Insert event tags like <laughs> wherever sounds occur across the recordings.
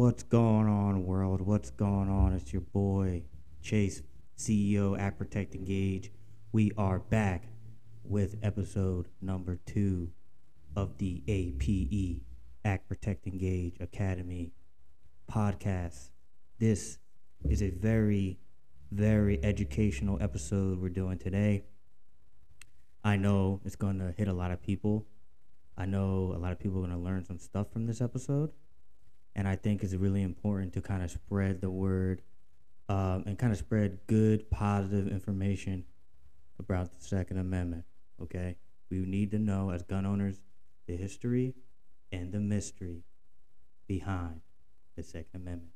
What's going on, world? What's going on? It's your boy, Chase, CEO, Act Protect Engage. We are back with episode number two of the APE, Act Protect Engage Academy podcast. This is a very, very educational episode we're doing today. I know it's going to hit a lot of people. I know a lot of people are going to learn some stuff from this episode. And I think it's really important to kind of spread the word um, and kind of spread good, positive information about the Second Amendment. Okay? We need to know, as gun owners, the history and the mystery behind the Second Amendment.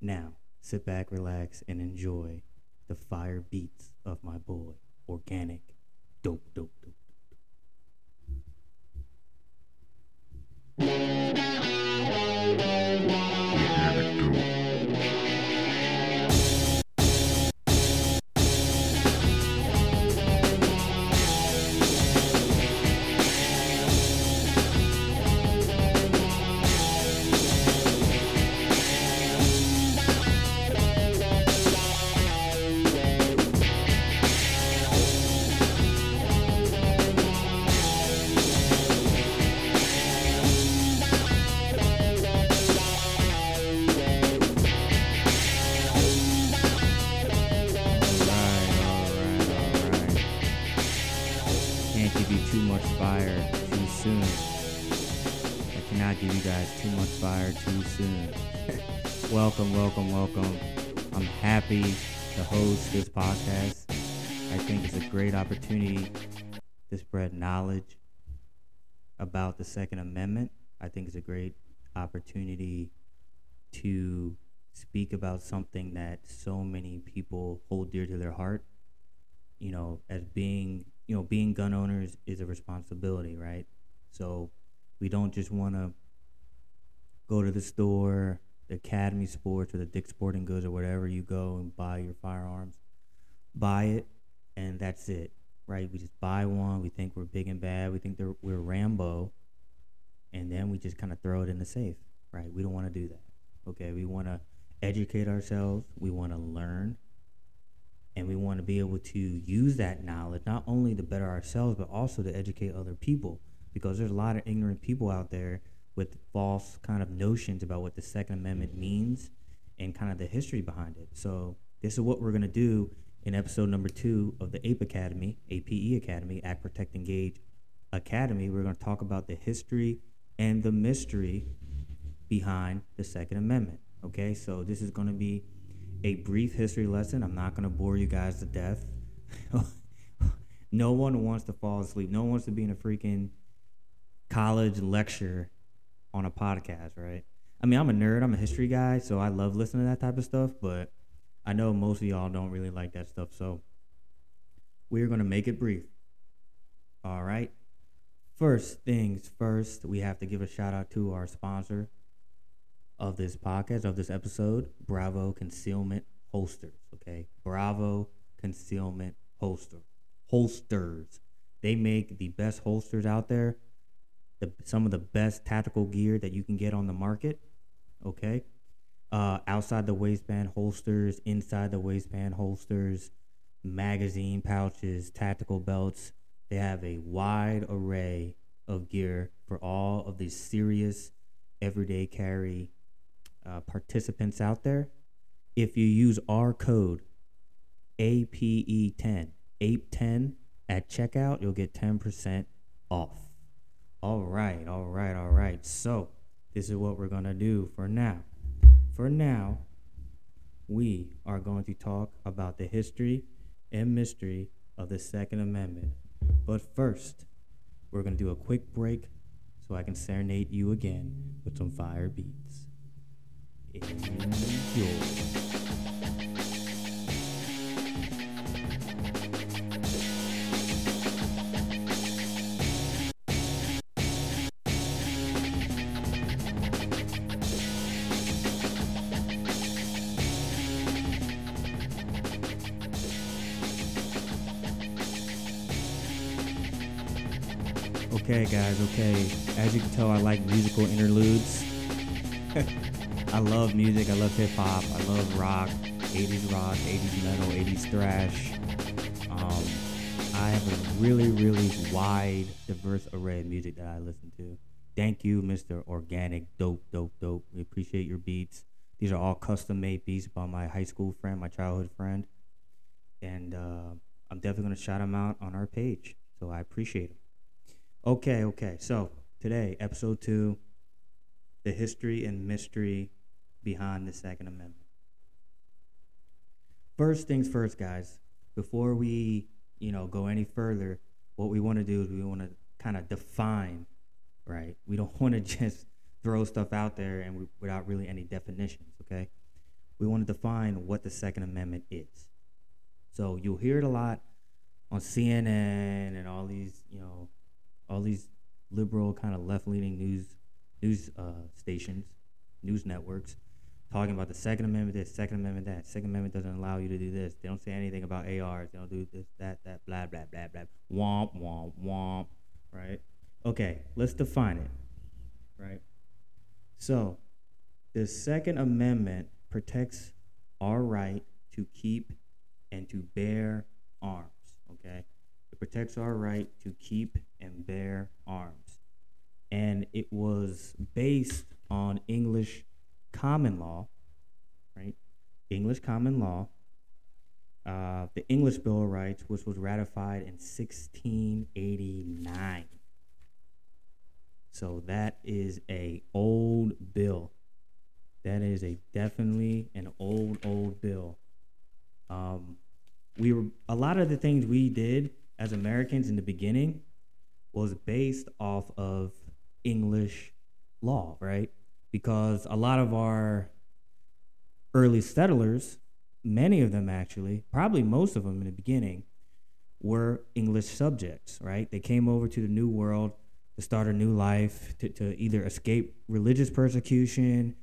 Now, sit back, relax, and enjoy the fire beats of my boy, Organic Dope Dope Dope. Opportunity to spread knowledge about the Second Amendment. I think it's a great opportunity to speak about something that so many people hold dear to their heart. You know, as being, you know, being gun owners is a responsibility, right? So we don't just want to go to the store, the Academy Sports or the Dick Sporting Goods or whatever you go and buy your firearms. Buy it, and that's it, right? We just buy one. We think we're big and bad. We think we're Rambo, and then we just kind of throw it in the safe, right? We don't want to do that. Okay, we want to educate ourselves. We want to learn, and we want to be able to use that knowledge not only to better ourselves, but also to educate other people. Because there's a lot of ignorant people out there with false kind of notions about what the Second Amendment means and kind of the history behind it. So this is what we're gonna do in episode number two of the APE Academy, APE Academy, Act Protect Engage Academy. We're gonna talk about the history and the mystery behind the Second Amendment. Okay, so this is going to be a brief history lesson. I'm not going to bore you guys to death. <laughs> no one wants to fall asleep. No one wants to be in a freaking college lecture on a podcast, right? I mean, I'm a nerd. I'm a history guy, so I love listening to that type of stuff. But I know most of y'all don't really like that stuff, so we're going to make it brief. All right. First things first, we have to give a shout out to our sponsor, of this podcast, of this episode, Bravo Concealment Holsters. Okay. Bravo Concealment Holster. Holsters. They make the best holsters out there. The, some of the best tactical gear that you can get on the market. Okay. Uh, outside the waistband holsters, inside the waistband holsters, magazine pouches, tactical belts. They have a wide array of gear for all of the serious everyday carry uh, participants out there, if you use our code APE10, APE10 at checkout, you'll get 10% off. All right, all right, all right. So, this is what we're going to do for now. For now, we are going to talk about the history and mystery of the Second Amendment. But first, we're going to do a quick break so I can serenade you again with some fire beats. Enjoy. Okay, guys, okay. As you can tell, I like musical interludes. <laughs> I love music. I love hip hop. I love rock, 80s rock, 80s metal, 80s thrash. Um, I have a really, really wide, diverse array of music that I listen to. Thank you, Mr. Organic. Dope, dope, dope. We appreciate your beats. These are all custom made beats by my high school friend, my childhood friend. And uh, I'm definitely going to shout them out on our page. So I appreciate him. Okay, okay. So today, episode two the history and mystery behind the Second Amendment. First things first, guys. Before we, you know, go any further, what we want to do is we want to kind of define, right? We don't <laughs> want to just throw stuff out there and we, without really any definitions, okay? We want to define what the Second Amendment is. So you'll hear it a lot on CNN and all these, you know, all these liberal kind of left-leaning news news uh, stations, news networks, talking about the Second Amendment, this, Second Amendment, that. Second Amendment doesn't allow you to do this. They don't say anything about ARs. They don't do this, that, that, blah, blah, blah, blah. Womp, womp, womp. Right? Okay, let's define it. Right? So, the Second Amendment protects our right to keep and to bear arms. Okay? Protects our right to keep and bear arms and it was based on English common law, right? English common law, uh, the English Bill of Rights, which was ratified in 1689. So that is a old bill. That is a definitely an old old bill. Um, we were a lot of the things we did as Americans in the beginning was based off of English law, right? Because a lot of our early settlers, many of them actually, probably most of them in the beginning, were English subjects, right? They came over to the New World to start a new life, to, to either escape religious persecution.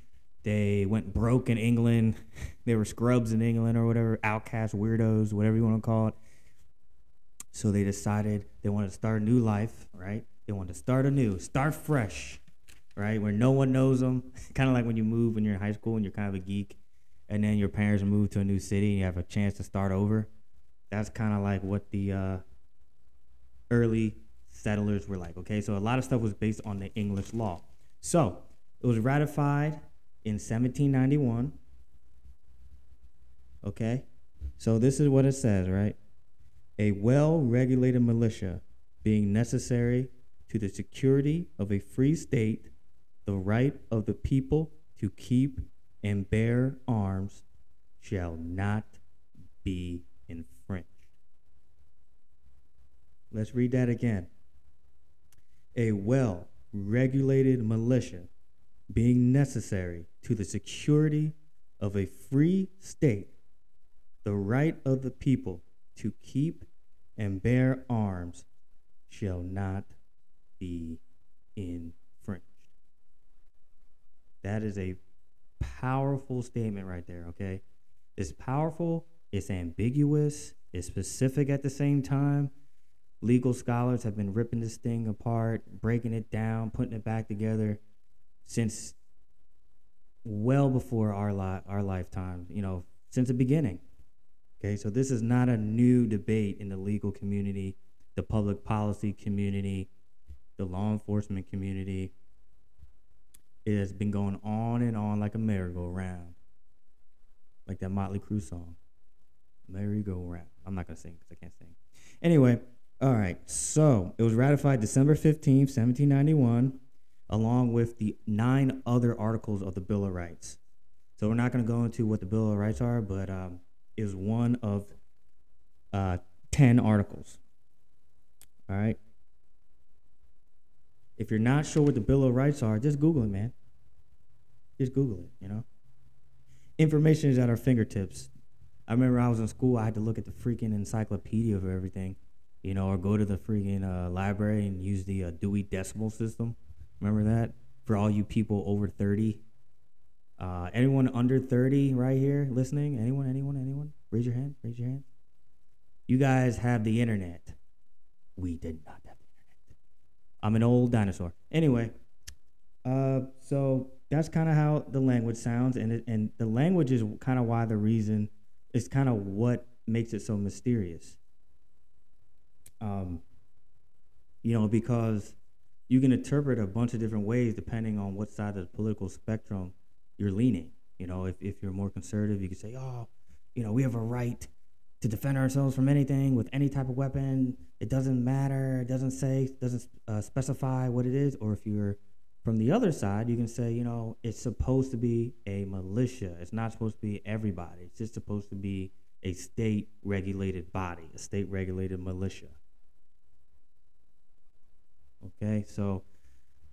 They went broke in England. <laughs> they were scrubs in England or whatever, outcasts, weirdos, whatever you want to call it. So they decided they wanted to start a new life, right? They wanted to start anew, start fresh, right? Where no one knows them. <laughs> kind of like when you move when you're in high school and you're kind of a geek, and then your parents move to a new city and you have a chance to start over. That's kind of like what the uh, early settlers were like. Okay, so a lot of stuff was based on the English law. So it was ratified in 1791. Okay, so this is what it says, right? A well regulated militia being necessary to the security of a free state, the right of the people to keep and bear arms shall not be infringed. Let's read that again. A well regulated militia being necessary to the security of a free state, the right of the people to keep and bear arms shall not be infringed. That is a powerful statement right there, okay? It's powerful, it's ambiguous, it's specific at the same time. Legal scholars have been ripping this thing apart, breaking it down, putting it back together since well before our li- our lifetime, you know, since the beginning. Okay, so this is not a new debate in the legal community, the public policy community, the law enforcement community. It has been going on and on like a merry-go-round, like that Motley Crue song, merry-go-round. I'm not gonna sing because I can't sing. Anyway, all right. So it was ratified December 15th, 1791, along with the nine other articles of the Bill of Rights. So we're not to go into what the Bill of Rights are, but um, is one of uh, 10 articles. All right. If you're not sure what the Bill of Rights are, just Google it, man. Just Google it, you know? Information is at our fingertips. I remember I was in school, I had to look at the freaking encyclopedia of everything, you know, or go to the freaking uh, library and use the uh, Dewey Decimal System. Remember that? For all you people over 30. Uh, anyone under 30 right here listening? Anyone, anyone, anyone? Raise your hand, raise your hand. You guys have the internet. We did not have the internet. I'm an old dinosaur. Anyway, uh, so that's kind of how the language sounds, and it, and the language is kind of why the reason is kind of what makes it so mysterious. Um, you know, because you can interpret a bunch of different ways depending on what side of the political spectrum you're leaning. You know, if, if you're more conservative, you can say, oh, you know, we have a right to defend ourselves from anything with any type of weapon. It doesn't matter. It doesn't say, doesn't uh, specify what it is. Or if you're from the other side, you can say, you know, it's supposed to be a militia. It's not supposed to be everybody. It's just supposed to be a state regulated body, a state regulated militia. Okay, so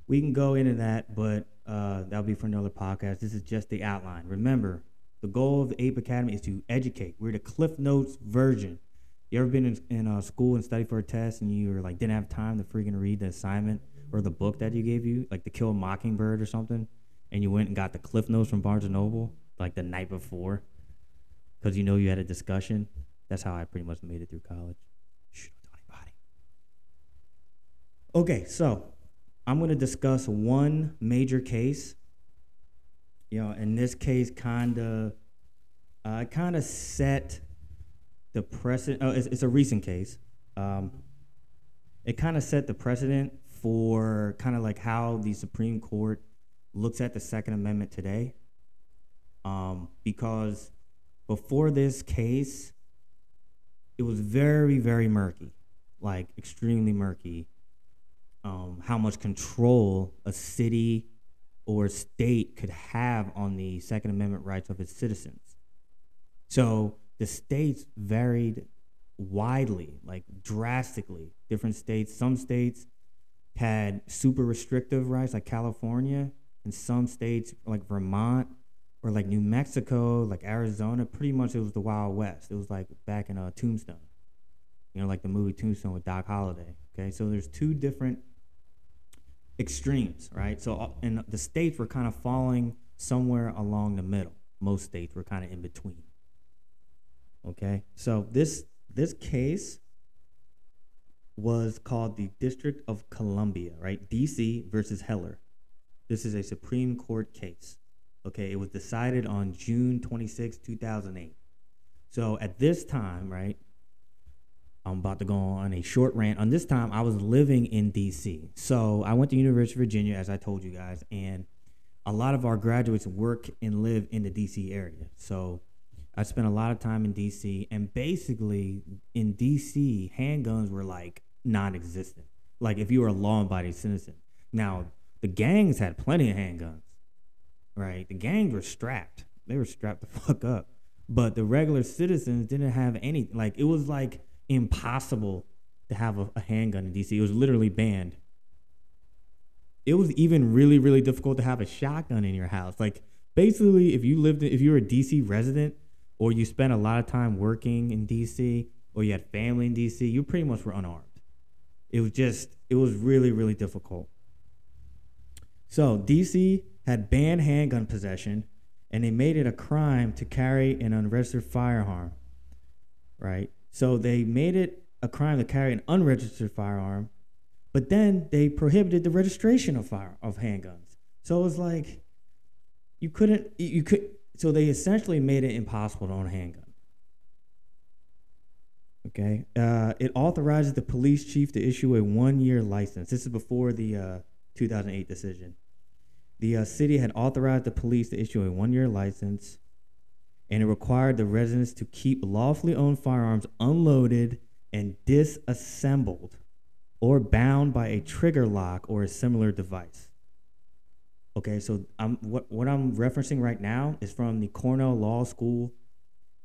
we can go into that, but uh, that'll be for another podcast. This is just the outline. Remember, the goal of the APE Academy is to educate. We're the Cliff Notes version. You ever been in, in school and studied for a test and you were like didn't have time to freaking read the assignment or the book that you gave you, like To Kill a Mockingbird or something, and you went and got the Cliff Notes from Barnes and Noble like the night before because you know you had a discussion? That's how I pretty much made it through college. Okay, so I'm going to discuss one major case. You know, in this case, kind of, uh, kind of set the precedent. Oh, it's, it's a recent case. Um, it kind of set the precedent for kind of like how the Supreme Court looks at the Second Amendment today. Um, because before this case, it was very, very murky, like extremely murky um, how much control a city or state could have on the Second Amendment rights of its citizens. So the states varied widely, like drastically. Different states, some states had super restrictive rights, like California, and some states, like Vermont or like New Mexico, like Arizona, pretty much it was the Wild West. It was like back in a uh, Tombstone, you know, like the movie Tombstone with Doc Holliday. Okay, so there's two different extremes, right? So, uh, and the states were kind of falling somewhere along the middle. Most states were kind of in between. Okay, so this this case was called the District of Columbia, right? D.C. versus Heller. This is a Supreme Court case. Okay, it was decided on June 26, 2008. So at this time, right, I'm about to go on a short rant. On this time, I was living in DC. So I went to University of Virginia, as I told you guys, and a lot of our graduates work and live in the DC area. So I spent a lot of time in DC, and basically in DC, handguns were like non-existent. Like if you were a law-abiding citizen. Now the gangs had plenty of handguns, right? The gangs were strapped. They were strapped the <laughs> fuck up. But the regular citizens didn't have any. Like it was like impossible to have a, a handgun in DC. It was literally banned. It was even really, really difficult to have a shotgun in your house. Like basically, if you lived, in, if you were a DC resident, or you spent a lot of time working in DC, or you had family in DC, you pretty much were unarmed. It was just, it was really, really difficult. So DC had banned handgun possession, and they made it a crime to carry an unregistered firearm. Right? So they made it a crime to carry an unregistered firearm, but then they prohibited the registration of fire of handguns. So it was like you couldn't you could so they essentially made it impossible to own a handgun. Okay, uh, it authorizes the police chief to issue a one-year license. This is before the uh, 2008 decision. The uh, city had authorized the police to issue a one-year license and it required the residents to keep lawfully owned firearms unloaded and disassembled or bound by a trigger lock or a similar device. Okay, so I'm, what, what I'm referencing right now is from the Cornell Law School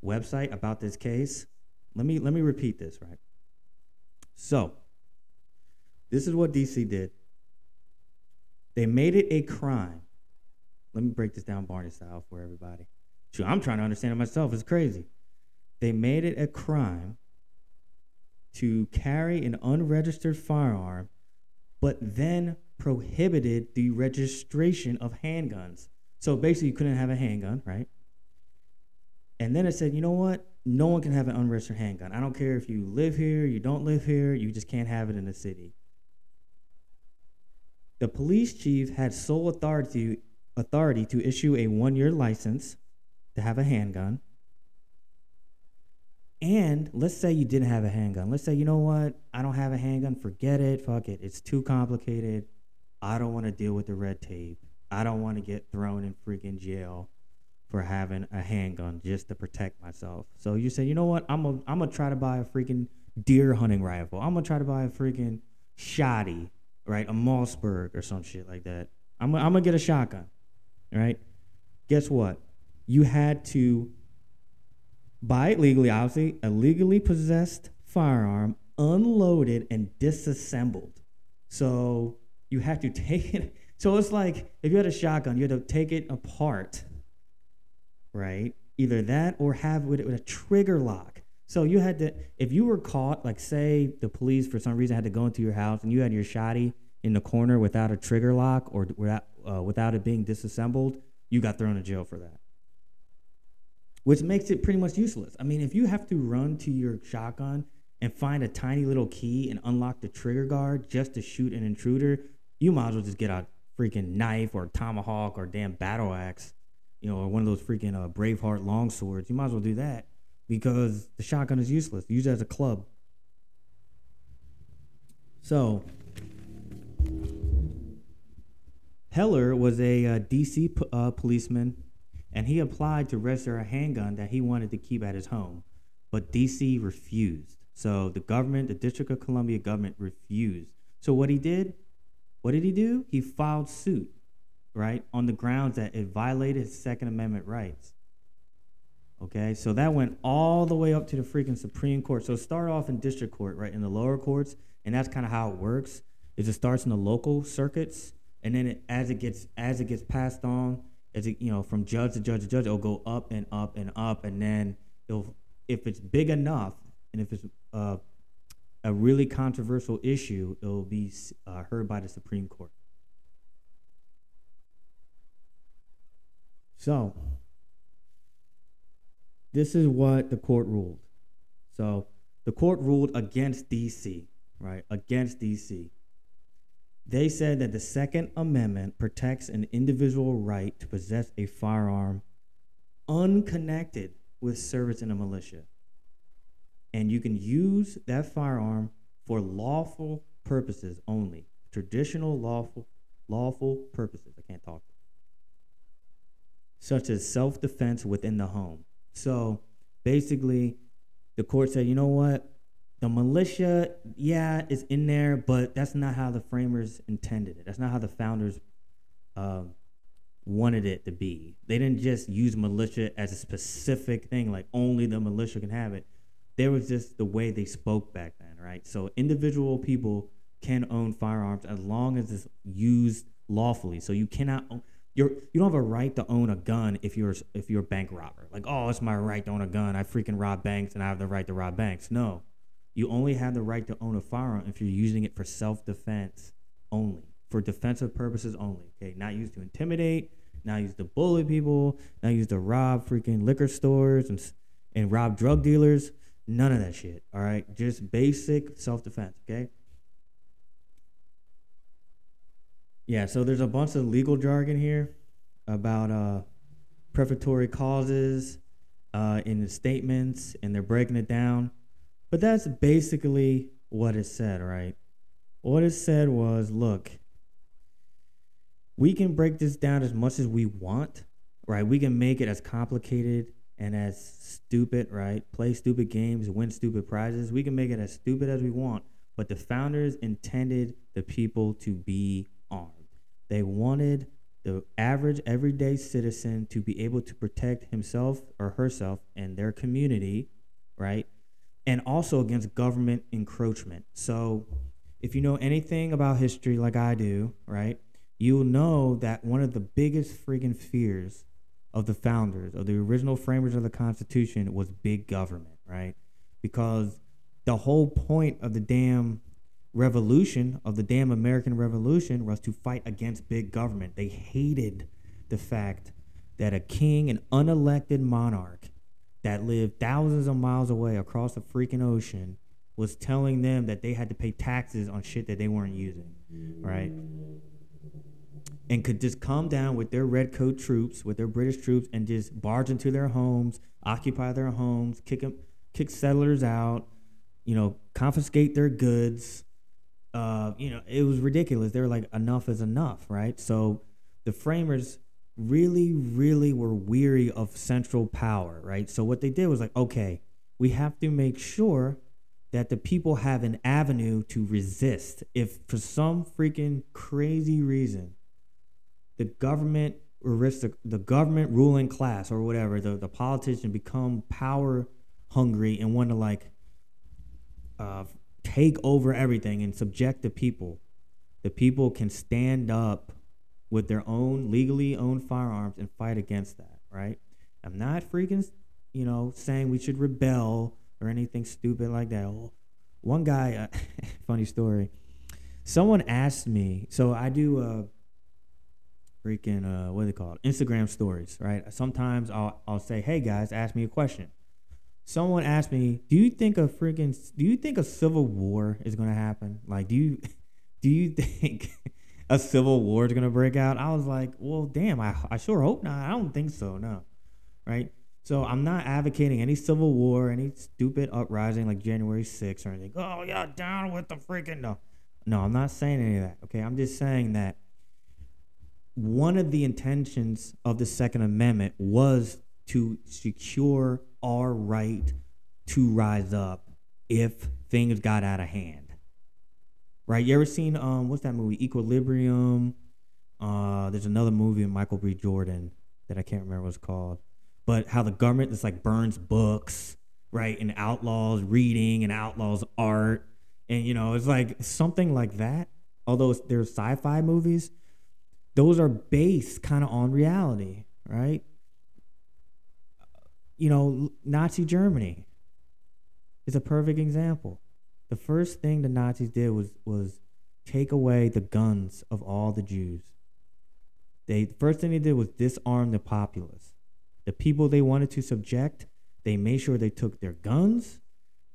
website about this case. Let me let me repeat this, right? So, this is what DC did. They made it a crime. Let me break this down Barney style for everybody. Shoot, I'm trying to understand it myself. It's crazy. They made it a crime to carry an unregistered firearm, but then prohibited the registration of handguns. So basically, you couldn't have a handgun, right? And then it said, you know what? No one can have an unregistered handgun. I don't care if you live here, you don't live here, you just can't have it in the city. The police chief had sole authority authority to issue a one year license to have a handgun. And let's say you didn't have a handgun. Let's say, you know what? I don't have a handgun. Forget it. Fuck it. It's too complicated. I don't want to deal with the red tape. I don't want to get thrown in freaking jail for having a handgun just to protect myself. So you say, you know what? I'm I'm gonna try to buy a freaking deer hunting rifle. I'm gonna try to buy a freaking shoddy, right? A Mossberg or some shit like that. I'm I'm gonna get a shotgun, right? Guess what? You had to buy it legally, obviously, a legally possessed firearm, unloaded and disassembled. So you had to <laughs> take it. So it's like if you had a shotgun, you had to take it apart, right? Either that or have it with a trigger lock. So you had to, if you were caught, like say the police for some reason had to go into your house and you had your shotty in the corner without a trigger lock or without, uh, without it being disassembled, you got thrown in jail for that. Which makes it pretty much useless. I mean, if you have to run to your shotgun and find a tiny little key and unlock the trigger guard just to shoot an intruder, you might as well just get a freaking knife or tomahawk or damn battle axe, you know, or one of those freaking uh, Braveheart long swords. You might as well do that because the shotgun is useless. Use it as a club. So, Heller was a uh, DC p- uh, policeman, and he applied to register a handgun that he wanted to keep at his home, but DC refused. So the government, the District of Columbia government, refused. So what he did, what did he do? He filed suit, right, on the grounds that it violated his Second Amendment rights. Okay, so that went all the way up to the freaking Supreme Court. So start off in district court, right, in the lower courts, and that's kind of how it works. Is it starts in the local circuits, and then it, as it gets as it gets passed on, as it you know from judge to judge to judge, it'll go up and up and up, and then it'll if it's big enough, and if it's uh, a really controversial issue, it'll be uh, heard by the Supreme Court. So this is what the court ruled. So the court ruled against DC, right? Against DC. They said that the Second Amendment protects an individual right to possess a firearm unconnected with service in a militia. And you can use that firearm for lawful purposes only. Traditional lawful lawful purposes. I can't talk. Such as self-defense within the home. So basically, the court said, you know what? The militia, yeah, is in there, but that's not how the framers intended it. That's not how the founders uh, wanted it to be. They didn't just use militia as a specific thing, like only the militia can have it. There was just the way they spoke back then, right? So individual people can own firearms as long as it's used lawfully. So you cannot own, you're you don't have a right to own a gun if you're if you're a bank robber. Like, oh, it's my right to own a gun. I freaking rob banks and I have the right to rob banks. No. You only have the right to own a firearm if you're using it for self-defense only, for defensive purposes only. Okay, not used to intimidate, not used to bully people, not used to rob freaking liquor stores and and rob drug dealers. None of that shit. All right, just basic self-defense. Okay. Yeah, so there's a bunch of legal jargon here about uh, prefatory clauses uh, in the statements, and they're breaking it down. But that's basically what it said, right? What it said was look, we can break this down as much as we want, right? We can make it as complicated and as stupid, right? Play stupid games, win stupid prizes. We can make it as stupid as we want. But the founders intended the people to be armed. They wanted the average everyday citizen to be able to protect himself or herself and their community, right? And also against government encroachment. So, if you know anything about history like I do, right, you'll know that one of the biggest friggin' fears of the founders, of the original framers of the Constitution, was big government, right? Because the whole point of the damn revolution of the damn American Revolution was to fight against big government. They hated the fact that a king, an unelected monarch that lived thousands of miles away across the freaking ocean, was telling them that they had to pay taxes on shit that they weren't using, right? and could just come down with their red coat troops, with their British troops, and just barge into their homes, occupy their homes, kick them, kick settlers out, you know, confiscate their goods. Uh, you know, it was ridiculous. They were like, enough is enough, right? So the framers really, really were weary of central power, right? So what they did was like, okay, we have to make sure that the people have an avenue to resist. If for some freaking crazy reason the government aristic the government ruling class or whatever, the, the politician become power hungry and want to like uh, take over everything and subject the people, the people can stand up with their own legally owned firearms and fight against that, right? I'm not freaking, you know, saying we should rebel or anything stupid like that. One guy, uh, <laughs> funny story. Someone asked me, so I do uh freaking uh what they call it? Instagram stories, right? Sometimes I'll I'll say, "Hey guys, ask me a question." Someone asked me, "Do you think a freaking do you think a civil war is to happen? Like do you <laughs> do you think a civil war is going to break out?" I was like, "Well, damn, I I sure hope not. I don't think so, no." Right? So I'm not advocating any civil war, any stupid uprising like January 6th or anything. Oh yeah, down with the freaking no. No, I'm not saying any of that. Okay, I'm just saying that one of the intentions of the Second Amendment was to secure our right to rise up if things got out of hand. Right? You ever seen um what's that movie? Equilibrium. Uh there's another movie with Michael B. Jordan that I can't remember what it's called. But how the government just like burns books, right? And outlaws reading and outlaws art. And you know, it's like something like that. Although there's sci-fi movies, those are based kind of on reality, right? You know, Nazi Germany is a perfect example. The first thing the Nazis did was was take away the guns of all the Jews. They the first thing they did was disarm the populace. The people they wanted to subject, they made sure they took their guns,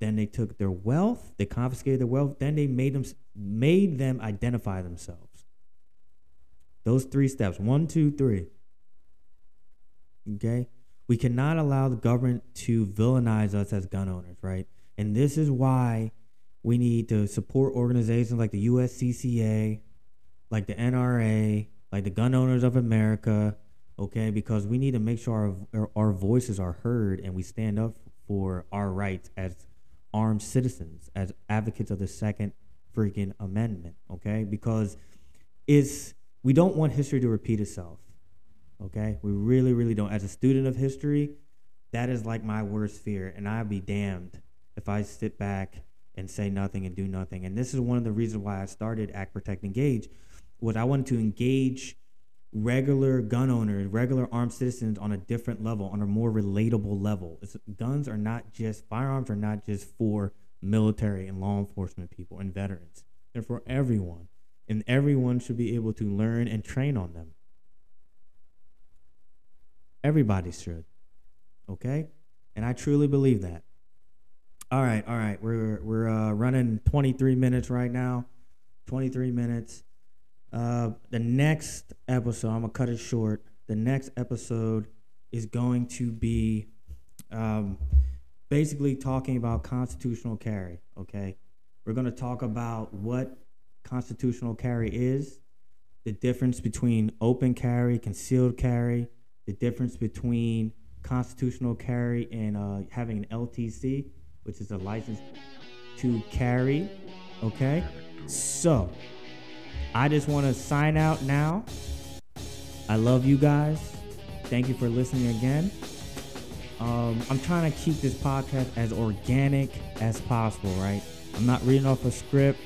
then they took their wealth, they confiscated their wealth, then they made them made them identify themselves. Those three steps one, two, three. Okay? We cannot allow the government to villainize us as gun owners, right? And this is why we need to support organizations like the USCCA, like the NRA, like the Gun Owners of America, okay? Because we need to make sure our, our voices are heard and we stand up for our rights as armed citizens, as advocates of the Second freaking Amendment, okay? Because it's we don't want history to repeat itself. Okay? We really, really don't. As a student of history, that is like my worst fear. And I'd be damned if I sit back and say nothing and do nothing. And this is one of the reasons why I started Act Protect Engage was I wanted to engage regular gun owners, regular armed citizens on a different level, on a more relatable level. It's, guns are not just firearms are not just for military and law enforcement people and veterans. They're for everyone and everyone should be able to learn and train on them. Everybody should. Okay? And I truly believe that. All right, all right. We're we're uh, running 23 minutes right now. 23 minutes. Uh, the next episode, I'm gonna cut it short. The next episode is going to be um, basically talking about constitutional carry. Okay, we're gonna talk about what constitutional carry is, the difference between open carry, concealed carry, the difference between constitutional carry and uh, having an LTC, which is a license to carry. Okay? So, I just want to sign out now. I love you guys. Thank you for listening again. Um, I'm trying to keep this podcast as organic as possible, right? I'm not reading off a script.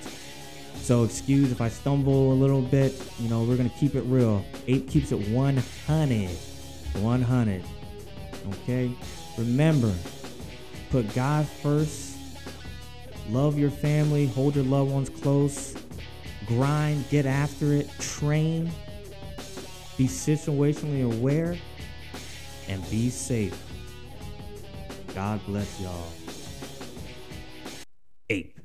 So excuse if I stumble a little bit. You know, we're gonna keep it real. Ape keeps it 100. 100. Okay? Remember, put God first. Love your family. Hold your loved ones close. Grind. Get after it. Train. Be situationally aware. And be safe. God bless y'all. Ape.